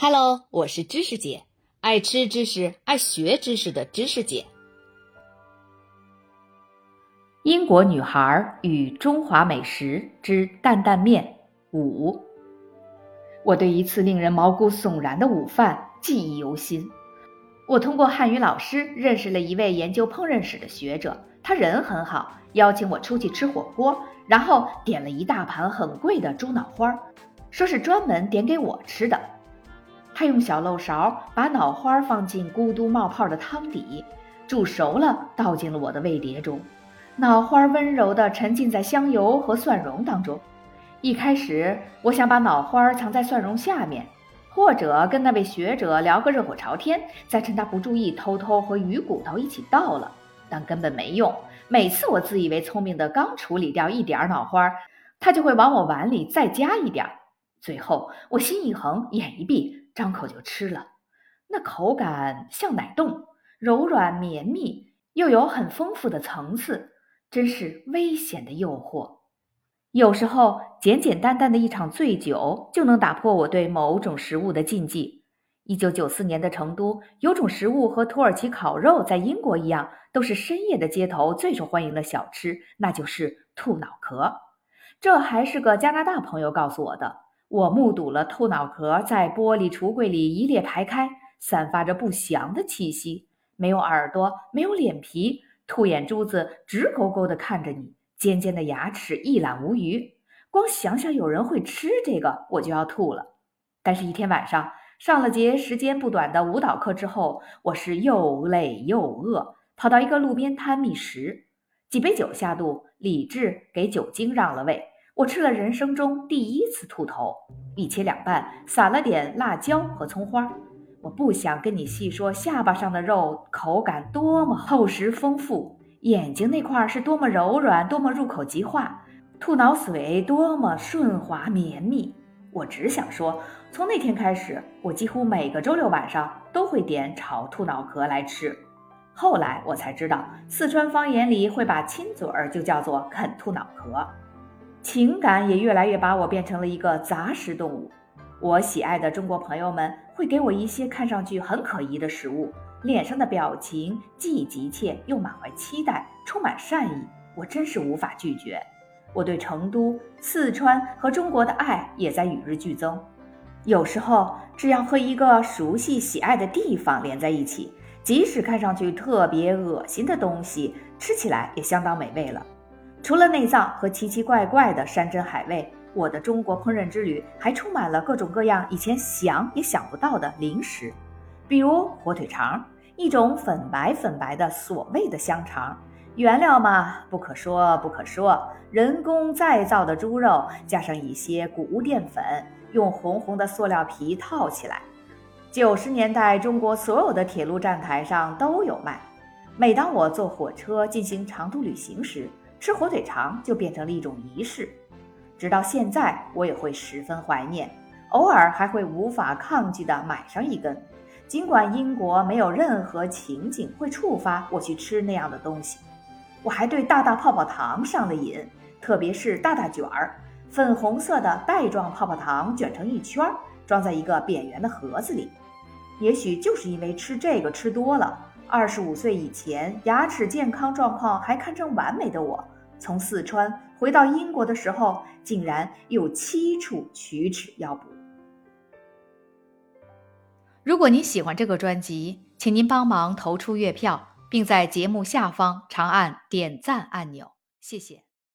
Hello，我是知识姐，爱吃知识、爱学知识的知识姐。英国女孩与中华美食之担担面五，我对一次令人毛骨悚然的午饭记忆犹新。我通过汉语老师认识了一位研究烹饪史的学者，他人很好，邀请我出去吃火锅，然后点了一大盘很贵的猪脑花，说是专门点给我吃的。他用小漏勺把脑花放进咕嘟冒泡的汤底，煮熟了倒进了我的味碟中，脑花温柔地沉浸在香油和蒜蓉当中。一开始我想把脑花藏在蒜蓉下面。或者跟那位学者聊个热火朝天，再趁他不注意偷偷和鱼骨头一起倒了，但根本没用。每次我自以为聪明的刚处理掉一点脑花，他就会往我碗里再加一点。最后我心一横，眼一闭，张口就吃了。那口感像奶冻，柔软绵密，又有很丰富的层次，真是危险的诱惑。有时候，简简单单的一场醉酒就能打破我对某种食物的禁忌。一九九四年的成都，有种食物和土耳其烤肉在英国一样，都是深夜的街头最受欢迎的小吃，那就是兔脑壳。这还是个加拿大朋友告诉我的。我目睹了兔脑壳在玻璃橱柜里一列排开，散发着不祥的气息，没有耳朵，没有脸皮，兔眼珠子直勾勾地看着你。尖尖的牙齿一览无余，光想想有人会吃这个，我就要吐了。但是，一天晚上上了节时间不短的舞蹈课之后，我是又累又饿，跑到一个路边摊觅食。几杯酒下肚，理智给酒精让了位。我吃了人生中第一次兔头，一切两半，撒了点辣椒和葱花。我不想跟你细说下巴上的肉口感多么厚实丰富。眼睛那块是多么柔软，多么入口即化；兔脑髓多么顺滑绵密。我只想说，从那天开始，我几乎每个周六晚上都会点炒兔脑壳来吃。后来我才知道，四川方言里会把亲嘴儿就叫做啃兔脑壳。情感也越来越把我变成了一个杂食动物。我喜爱的中国朋友们会给我一些看上去很可疑的食物。脸上的表情既急切又满怀期待，充满善意，我真是无法拒绝。我对成都、四川和中国的爱也在与日俱增。有时候，只要和一个熟悉、喜爱的地方连在一起，即使看上去特别恶心的东西，吃起来也相当美味了。除了内脏和奇奇怪怪的山珍海味，我的中国烹饪之旅还充满了各种各样以前想也想不到的零食。比如火腿肠，一种粉白粉白的所谓的香肠，原料嘛不可说不可说，人工再造的猪肉加上一些谷物淀粉，用红红的塑料皮套起来。九十年代中国所有的铁路站台上都有卖。每当我坐火车进行长途旅行时，吃火腿肠就变成了一种仪式。直到现在，我也会十分怀念，偶尔还会无法抗拒地买上一根。尽管英国没有任何情景会触发我去吃那样的东西，我还对大大泡泡糖上了瘾，特别是大大卷儿，粉红色的袋状泡泡糖卷成一圈，装在一个扁圆的盒子里。也许就是因为吃这个吃多了，二十五岁以前牙齿健康状况还堪称完美的我，从四川回到英国的时候，竟然有七处龋齿要补。如果您喜欢这个专辑，请您帮忙投出月票，并在节目下方长按点赞按钮，谢谢。